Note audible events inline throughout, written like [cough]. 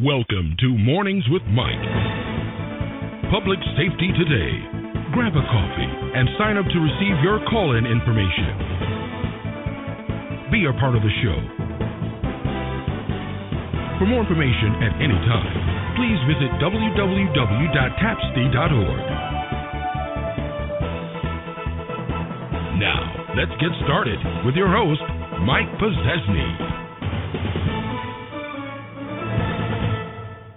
Welcome to Mornings with Mike. Public Safety Today. Grab a coffee and sign up to receive your call in information. Be a part of the show. For more information at any time, please visit www.tapsti.org. Now, let's get started with your host, Mike Pozzesny.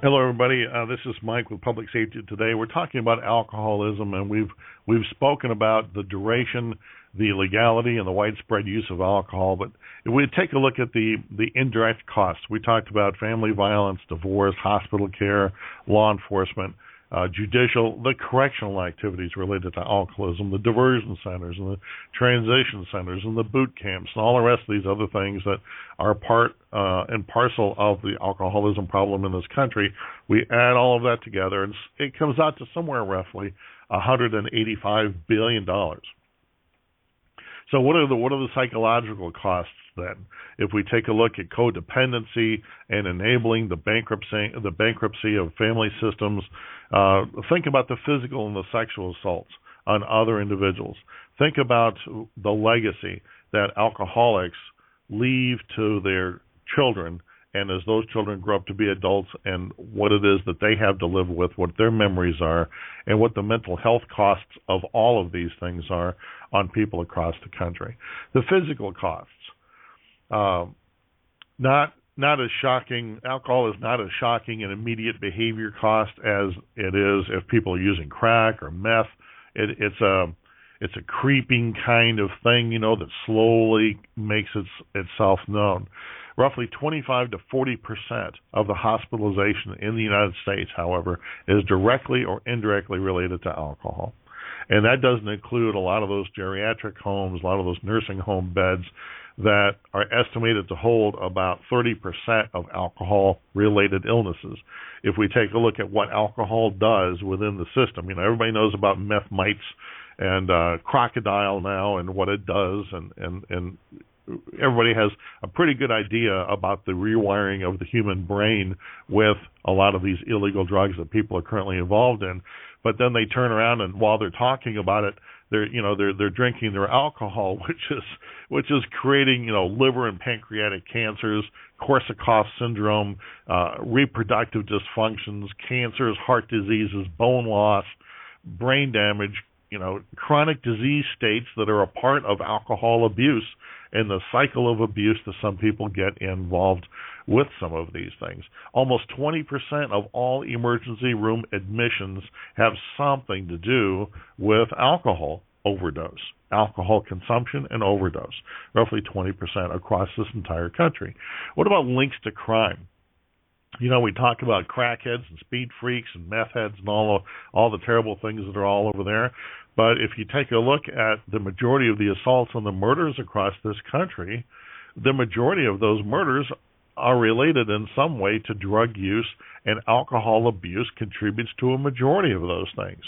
Hello, everybody. Uh, this is Mike with Public Safety Today. We're talking about alcoholism, and we've we've spoken about the duration, the legality, and the widespread use of alcohol. But if we take a look at the the indirect costs, we talked about family violence, divorce, hospital care, law enforcement uh, judicial, the correctional activities related to alcoholism, the diversion centers and the transition centers and the boot camps and all the rest of these other things that are part uh, and parcel of the alcoholism problem in this country. We add all of that together and it comes out to somewhere roughly 185 billion dollars. So what are the what are the psychological costs then? If we take a look at codependency and enabling the bankruptcy the bankruptcy of family systems, uh, think about the physical and the sexual assaults on other individuals. Think about the legacy that alcoholics leave to their children and as those children grow up to be adults and what it is that they have to live with, what their memories are, and what the mental health costs of all of these things are on people across the country. The physical costs, uh, not not as shocking. Alcohol is not as shocking an immediate behavior cost as it is if people are using crack or meth. It, it's a it's a creeping kind of thing, you know, that slowly makes its, itself known. Roughly 25 to 40 percent of the hospitalization in the United States, however, is directly or indirectly related to alcohol. And that doesn't include a lot of those geriatric homes, a lot of those nursing home beds that are estimated to hold about 30% of alcohol related illnesses. If we take a look at what alcohol does within the system, you know, everybody knows about meth mites and uh, crocodile now and what it does and, and, and everybody has a pretty good idea about the rewiring of the human brain with a lot of these illegal drugs that people are currently involved in. But then they turn around and while they're talking about it, they're you know they're they're drinking their alcohol, [laughs] which is which is creating you know liver and pancreatic cancers, Korsakoff syndrome, uh, reproductive dysfunctions, cancers, heart diseases, bone loss, brain damage, you know, chronic disease states that are a part of alcohol abuse and the cycle of abuse that some people get involved with some of these things. Almost 20% of all emergency room admissions have something to do with alcohol overdose, alcohol consumption and overdose, roughly 20% across this entire country. What about links to crime? You know, we talk about crackheads and speed freaks and meth heads and all all the terrible things that are all over there. But if you take a look at the majority of the assaults and the murders across this country, the majority of those murders are related in some way to drug use and alcohol abuse contributes to a majority of those things.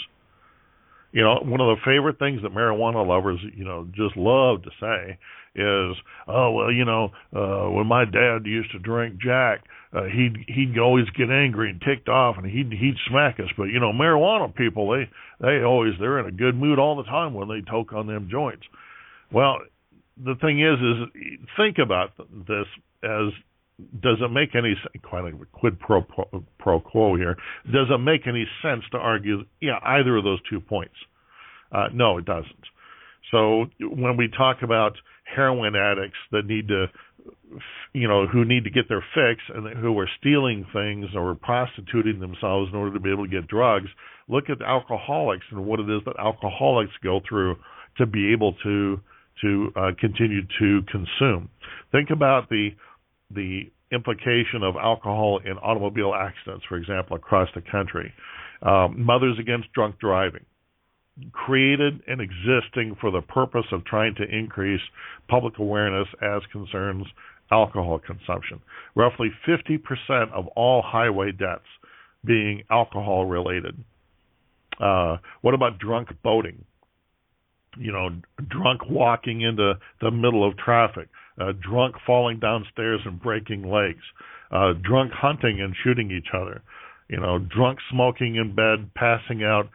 You know, one of the favorite things that marijuana lovers, you know, just love to say is, oh well, you know, uh when my dad used to drink Jack, uh, he'd he'd always get angry and ticked off, and he'd he'd smack us. But you know, marijuana people, they they always they're in a good mood all the time when they toke on them joints. Well, the thing is, is think about this as does it make any quite like a quid pro, pro pro quo here? Does it make any sense to argue yeah either of those two points? Uh, no, it doesn't. So when we talk about heroin addicts that need to you know who need to get their fix and who are stealing things or prostituting themselves in order to be able to get drugs. Look at the alcoholics and what it is that alcoholics go through to be able to to uh, continue to consume. Think about the the implication of alcohol in automobile accidents for example across the country. Um, mothers against drunk driving created and existing for the purpose of trying to increase public awareness as concerns alcohol consumption. Roughly 50% of all highway deaths being alcohol related. Uh, what about drunk boating? You know, drunk walking into the middle of traffic, uh, drunk falling downstairs and breaking legs. uh, drunk hunting and shooting each other, you know, drunk smoking in bed, passing out,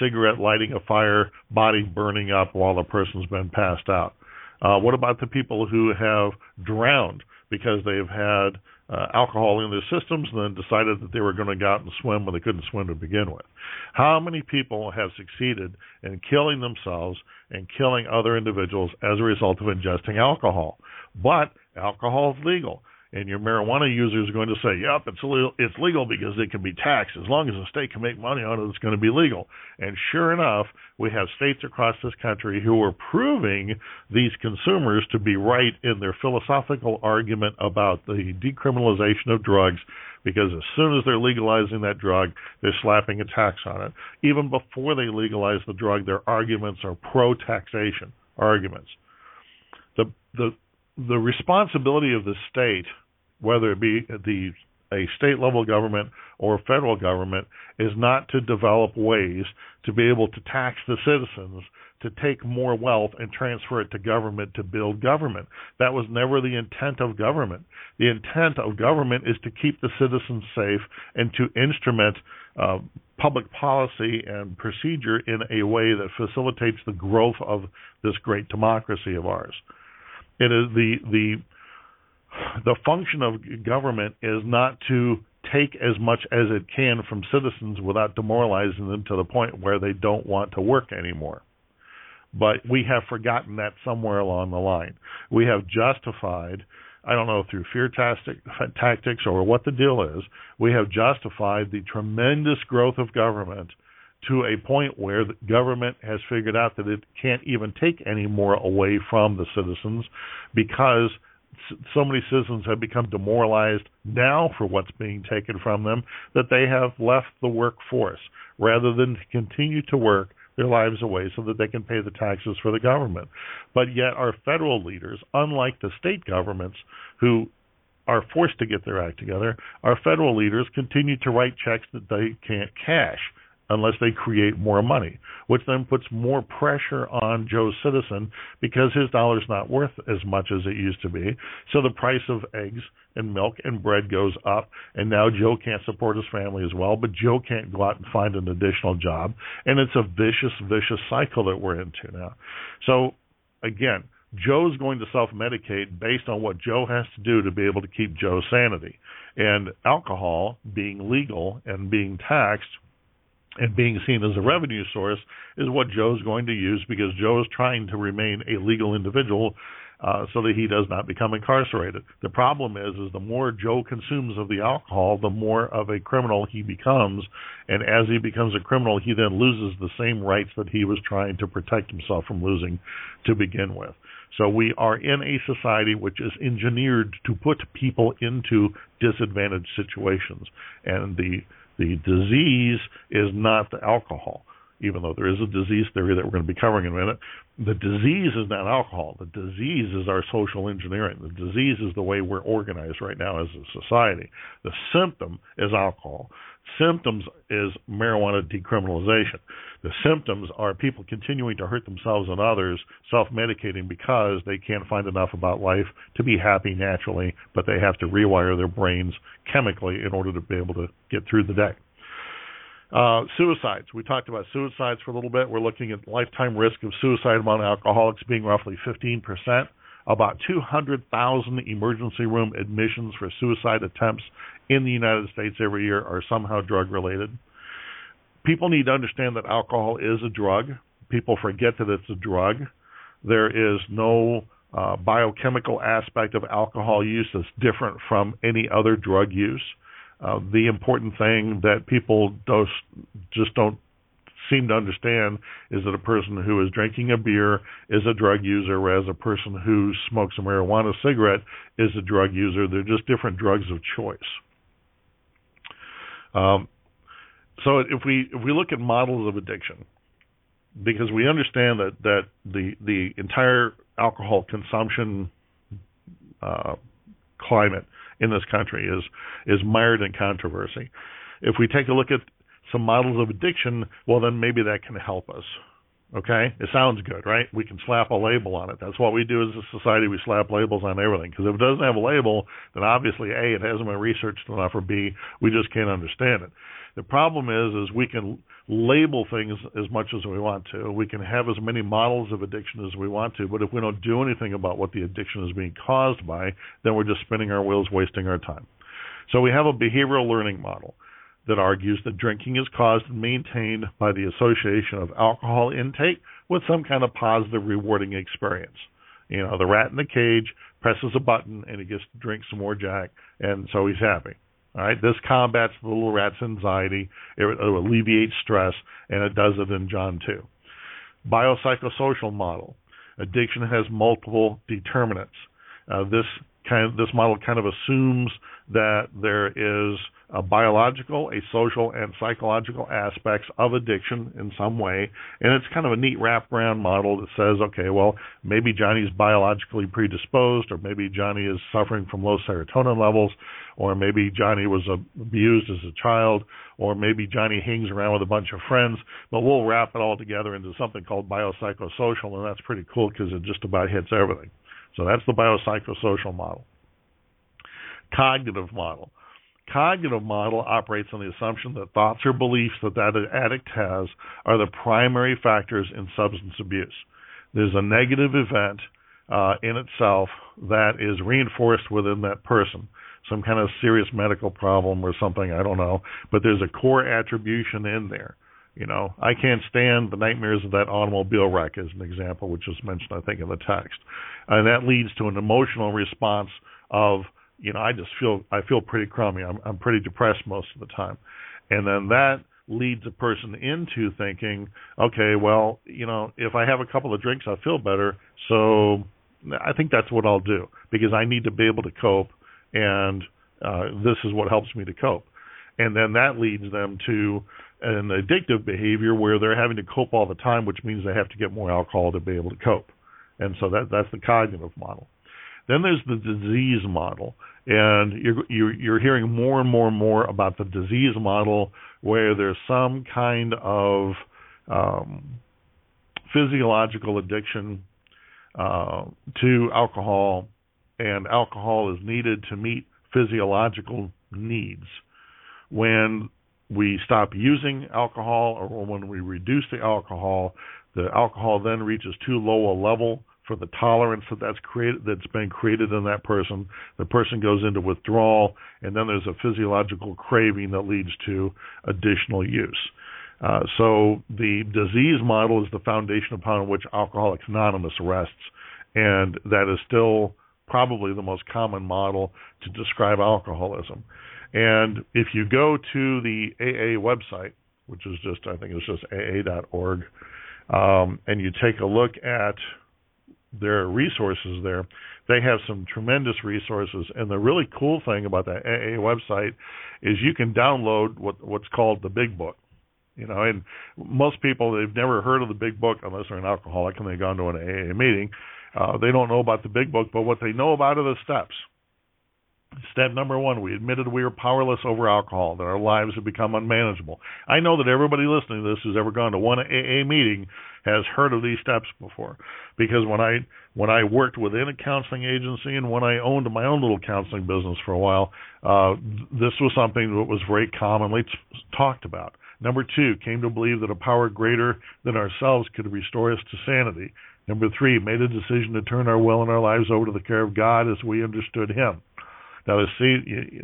cigarette lighting a fire, body burning up while the person's been passed out. Uh, what about the people who have drowned because they've had uh, alcohol in their systems and then decided that they were going to go out and swim when they couldn't swim to begin with? How many people have succeeded in killing themselves and killing other individuals as a result of ingesting alcohol? But alcohol is legal and your marijuana user is going to say, "Yep, it's legal, it's legal because it can be taxed. As long as the state can make money on it, it's going to be legal." And sure enough, we have states across this country who are proving these consumers to be right in their philosophical argument about the decriminalization of drugs because as soon as they're legalizing that drug, they're slapping a tax on it. Even before they legalize the drug, their arguments are pro taxation arguments. The the the responsibility of the state, whether it be the a state level government or federal government, is not to develop ways to be able to tax the citizens to take more wealth and transfer it to government to build government. That was never the intent of government. The intent of government is to keep the citizens safe and to instrument uh, public policy and procedure in a way that facilitates the growth of this great democracy of ours. It is the the the function of government is not to take as much as it can from citizens without demoralizing them to the point where they don't want to work anymore. But we have forgotten that somewhere along the line. We have justified, I don't know through fear tactics or what the deal is, we have justified the tremendous growth of government to a point where the government has figured out that it can't even take any more away from the citizens because so many citizens have become demoralized now for what's being taken from them that they have left the workforce rather than continue to work their lives away so that they can pay the taxes for the government. But yet, our federal leaders, unlike the state governments who are forced to get their act together, our federal leaders continue to write checks that they can't cash unless they create more money, which then puts more pressure on Joe's citizen because his dollar's not worth as much as it used to be. So the price of eggs and milk and bread goes up, and now Joe can't support his family as well, but Joe can't go out and find an additional job. And it's a vicious, vicious cycle that we're into now. So again, Joe's going to self medicate based on what Joe has to do to be able to keep Joe's sanity. And alcohol being legal and being taxed and being seen as a revenue source is what Joe's going to use because Joe is trying to remain a legal individual uh, so that he does not become incarcerated. The problem is, is the more Joe consumes of the alcohol, the more of a criminal he becomes, and as he becomes a criminal, he then loses the same rights that he was trying to protect himself from losing to begin with. So we are in a society which is engineered to put people into disadvantaged situations, and the the disease is not the alcohol, even though there is a disease theory that we're going to be covering in a minute. The disease is not alcohol. The disease is our social engineering. The disease is the way we're organized right now as a society. The symptom is alcohol. Symptoms is marijuana decriminalization. The symptoms are people continuing to hurt themselves and others, self medicating because they can't find enough about life to be happy naturally, but they have to rewire their brains chemically in order to be able to get through the day. Uh, suicides. We talked about suicides for a little bit. We're looking at lifetime risk of suicide among alcoholics being roughly 15%. About 200,000 emergency room admissions for suicide attempts in the United States every year are somehow drug related people need to understand that alcohol is a drug. People forget that it's a drug. There is no uh, biochemical aspect of alcohol use that's different from any other drug use. Uh, the important thing that people just don't seem to understand is that a person who is drinking a beer is a drug user, whereas a person who smokes a marijuana cigarette is a drug user. They're just different drugs of choice. Um, so if we if we look at models of addiction, because we understand that that the the entire alcohol consumption uh, climate in this country is is mired in controversy. If we take a look at some models of addiction, well, then maybe that can help us. Okay, it sounds good, right? We can slap a label on it. That's what we do as a society. We slap labels on everything because if it doesn't have a label, then obviously a it hasn't been researched enough, or b we just can't understand it. The problem is, is we can label things as much as we want to. We can have as many models of addiction as we want to, but if we don't do anything about what the addiction is being caused by, then we're just spinning our wheels, wasting our time. So we have a behavioral learning model that argues that drinking is caused and maintained by the association of alcohol intake with some kind of positive, rewarding experience. You know, the rat in the cage presses a button and he gets to drink some more Jack, and so he's happy. All right, this combats the little rat's anxiety. It, it alleviates stress, and it does it in John 2. Biopsychosocial model. Addiction has multiple determinants. Uh, this kind of, this model kind of assumes that there is a biological, a social, and psychological aspects of addiction in some way. And it's kind of a neat wraparound model that says, okay, well, maybe Johnny's biologically predisposed, or maybe Johnny is suffering from low serotonin levels, or maybe Johnny was abused as a child, or maybe Johnny hangs around with a bunch of friends. But we'll wrap it all together into something called biopsychosocial, and that's pretty cool because it just about hits everything. So that's the biopsychosocial model. Cognitive model. Cognitive model operates on the assumption that thoughts or beliefs that that addict has are the primary factors in substance abuse. There's a negative event uh, in itself that is reinforced within that person, some kind of serious medical problem or something, I don't know, but there's a core attribution in there. You know, I can't stand the nightmares of that automobile wreck, as an example, which was mentioned, I think, in the text, and that leads to an emotional response of, you know, I just feel I feel pretty crummy. I'm I'm pretty depressed most of the time, and then that leads a person into thinking, okay, well, you know, if I have a couple of drinks, I feel better. So I think that's what I'll do because I need to be able to cope, and uh, this is what helps me to cope. And then that leads them to an addictive behavior where they're having to cope all the time, which means they have to get more alcohol to be able to cope. And so that that's the cognitive model. Then there's the disease model, and you're you're, you're hearing more and more and more about the disease model where there's some kind of um, physiological addiction uh, to alcohol, and alcohol is needed to meet physiological needs. When we stop using alcohol or when we reduce the alcohol, the alcohol then reaches too low a level for the tolerance that that's created that's been created in that person. The person goes into withdrawal, and then there's a physiological craving that leads to additional use. Uh, so the disease model is the foundation upon which Alcoholics Anonymous rests, and that is still probably the most common model to describe alcoholism. And if you go to the AA website, which is just, I think it's just aa.org, um, and you take a look at their resources there, they have some tremendous resources. And the really cool thing about that AA website is you can download what what's called the Big Book. You know, and most people they've never heard of the Big Book unless they're an alcoholic and they've gone to an AA meeting. Uh, they don't know about the Big Book, but what they know about are the steps. Step number one, we admitted we were powerless over alcohol, that our lives had become unmanageable. I know that everybody listening to this who's ever gone to one AA meeting has heard of these steps before. Because when I when I worked within a counseling agency and when I owned my own little counseling business for a while, uh, this was something that was very commonly t- talked about. Number two, came to believe that a power greater than ourselves could restore us to sanity. Number three, made a decision to turn our will and our lives over to the care of God as we understood Him. Now, see,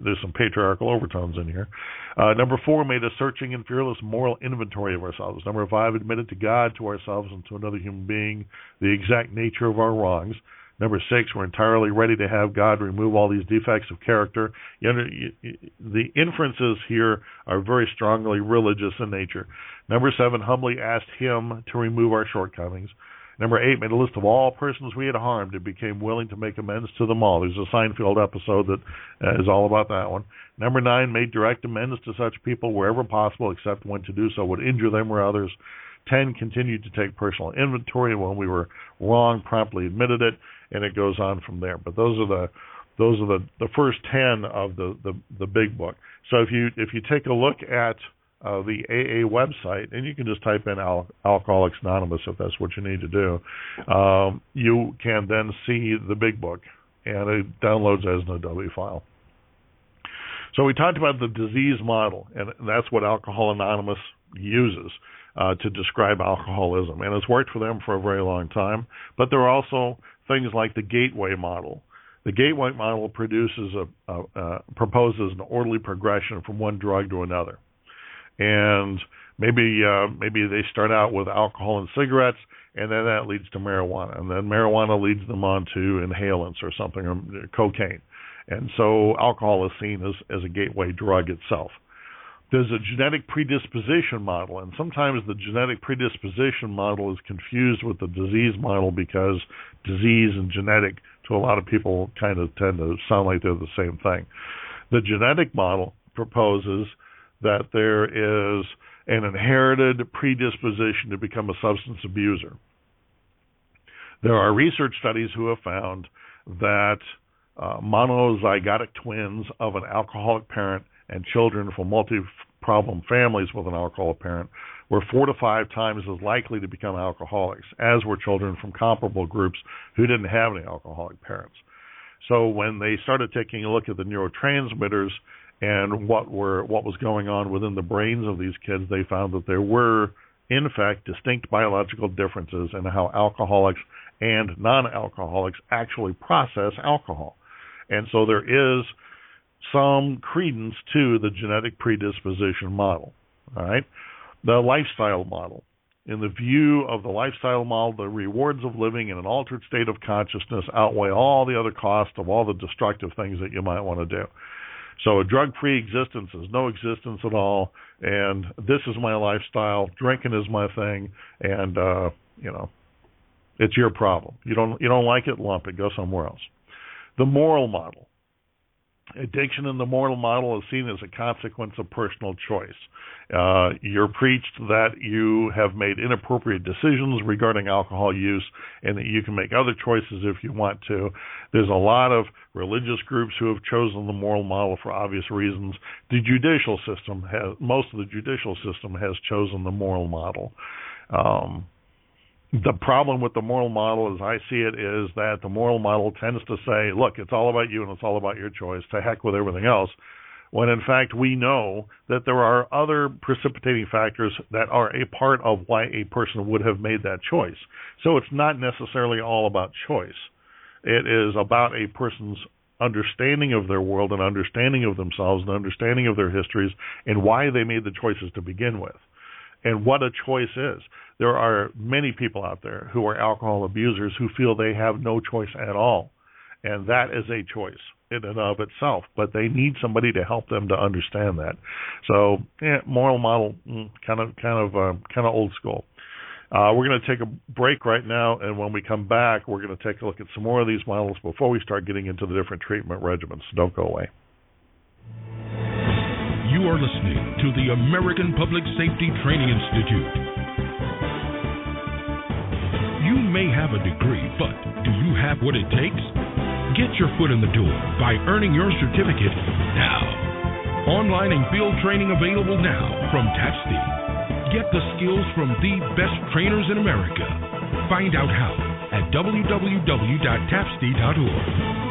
there's some patriarchal overtones in here. Uh, number four, made a searching and fearless moral inventory of ourselves. Number five, admitted to God, to ourselves, and to another human being the exact nature of our wrongs. Number six, we're entirely ready to have God remove all these defects of character. The inferences here are very strongly religious in nature. Number seven, humbly asked Him to remove our shortcomings. Number eight made a list of all persons we had harmed and became willing to make amends to them all. There's a Seinfeld episode that uh, is all about that one. Number nine made direct amends to such people wherever possible, except when to do so would injure them or others. Ten continued to take personal inventory when we were wrong, promptly admitted it, and it goes on from there. But those are the those are the, the first ten of the, the, the big book. So if you if you take a look at uh, the AA website, and you can just type in Al- Alcoholics Anonymous if that's what you need to do. Um, you can then see the big book, and it downloads as an Adobe file. So we talked about the disease model, and that's what Alcohol Anonymous uses uh, to describe alcoholism, and it's worked for them for a very long time. But there are also things like the gateway model. The gateway model produces a, a, a proposes an orderly progression from one drug to another, and maybe uh, maybe they start out with alcohol and cigarettes, and then that leads to marijuana, and then marijuana leads them on to inhalants or something, or cocaine, and so alcohol is seen as as a gateway drug itself there's a genetic predisposition model, and sometimes the genetic predisposition model is confused with the disease model because disease and genetic to a lot of people kind of tend to sound like they're the same thing. The genetic model proposes that there is an inherited predisposition to become a substance abuser. There are research studies who have found that uh, monozygotic twins of an alcoholic parent and children from multi problem families with an alcoholic parent were four to five times as likely to become alcoholics as were children from comparable groups who didn't have any alcoholic parents. So when they started taking a look at the neurotransmitters and what were what was going on within the brains of these kids, they found that there were in fact distinct biological differences in how alcoholics and non-alcoholics actually process alcohol. And so there is some credence to the genetic predisposition model. All right, the lifestyle model. In the view of the lifestyle model, the rewards of living in an altered state of consciousness outweigh all the other costs of all the destructive things that you might want to do. So a drug-free existence is no existence at all, and this is my lifestyle. Drinking is my thing, and uh, you know, it's your problem. You don't you don't like it, lump it. Go somewhere else. The moral model. Addiction in the moral model is seen as a consequence of personal choice. Uh, you're preached that you have made inappropriate decisions regarding alcohol use and that you can make other choices if you want to. There's a lot of religious groups who have chosen the moral model for obvious reasons. The judicial system has, most of the judicial system has chosen the moral model. Um, the problem with the moral model, as I see it, is that the moral model tends to say, look, it's all about you and it's all about your choice. To heck with everything else. When in fact, we know that there are other precipitating factors that are a part of why a person would have made that choice. So it's not necessarily all about choice. It is about a person's understanding of their world and understanding of themselves and understanding of their histories and why they made the choices to begin with and what a choice is there are many people out there who are alcohol abusers who feel they have no choice at all. And that is a choice in and of itself, but they need somebody to help them to understand that. So, yeah, moral model, mm, kind of, kind of, uh, kind of old school. Uh, we're going to take a break right now, and when we come back, we're going to take a look at some more of these models before we start getting into the different treatment regimens. Don't go away. You are listening to the American Public Safety Training Institute. You may have a degree, but do you have what it takes? Get your foot in the door by earning your certificate now. Online and field training available now from TAPSTI. Get the skills from the best trainers in America. Find out how at www.tapsti.org.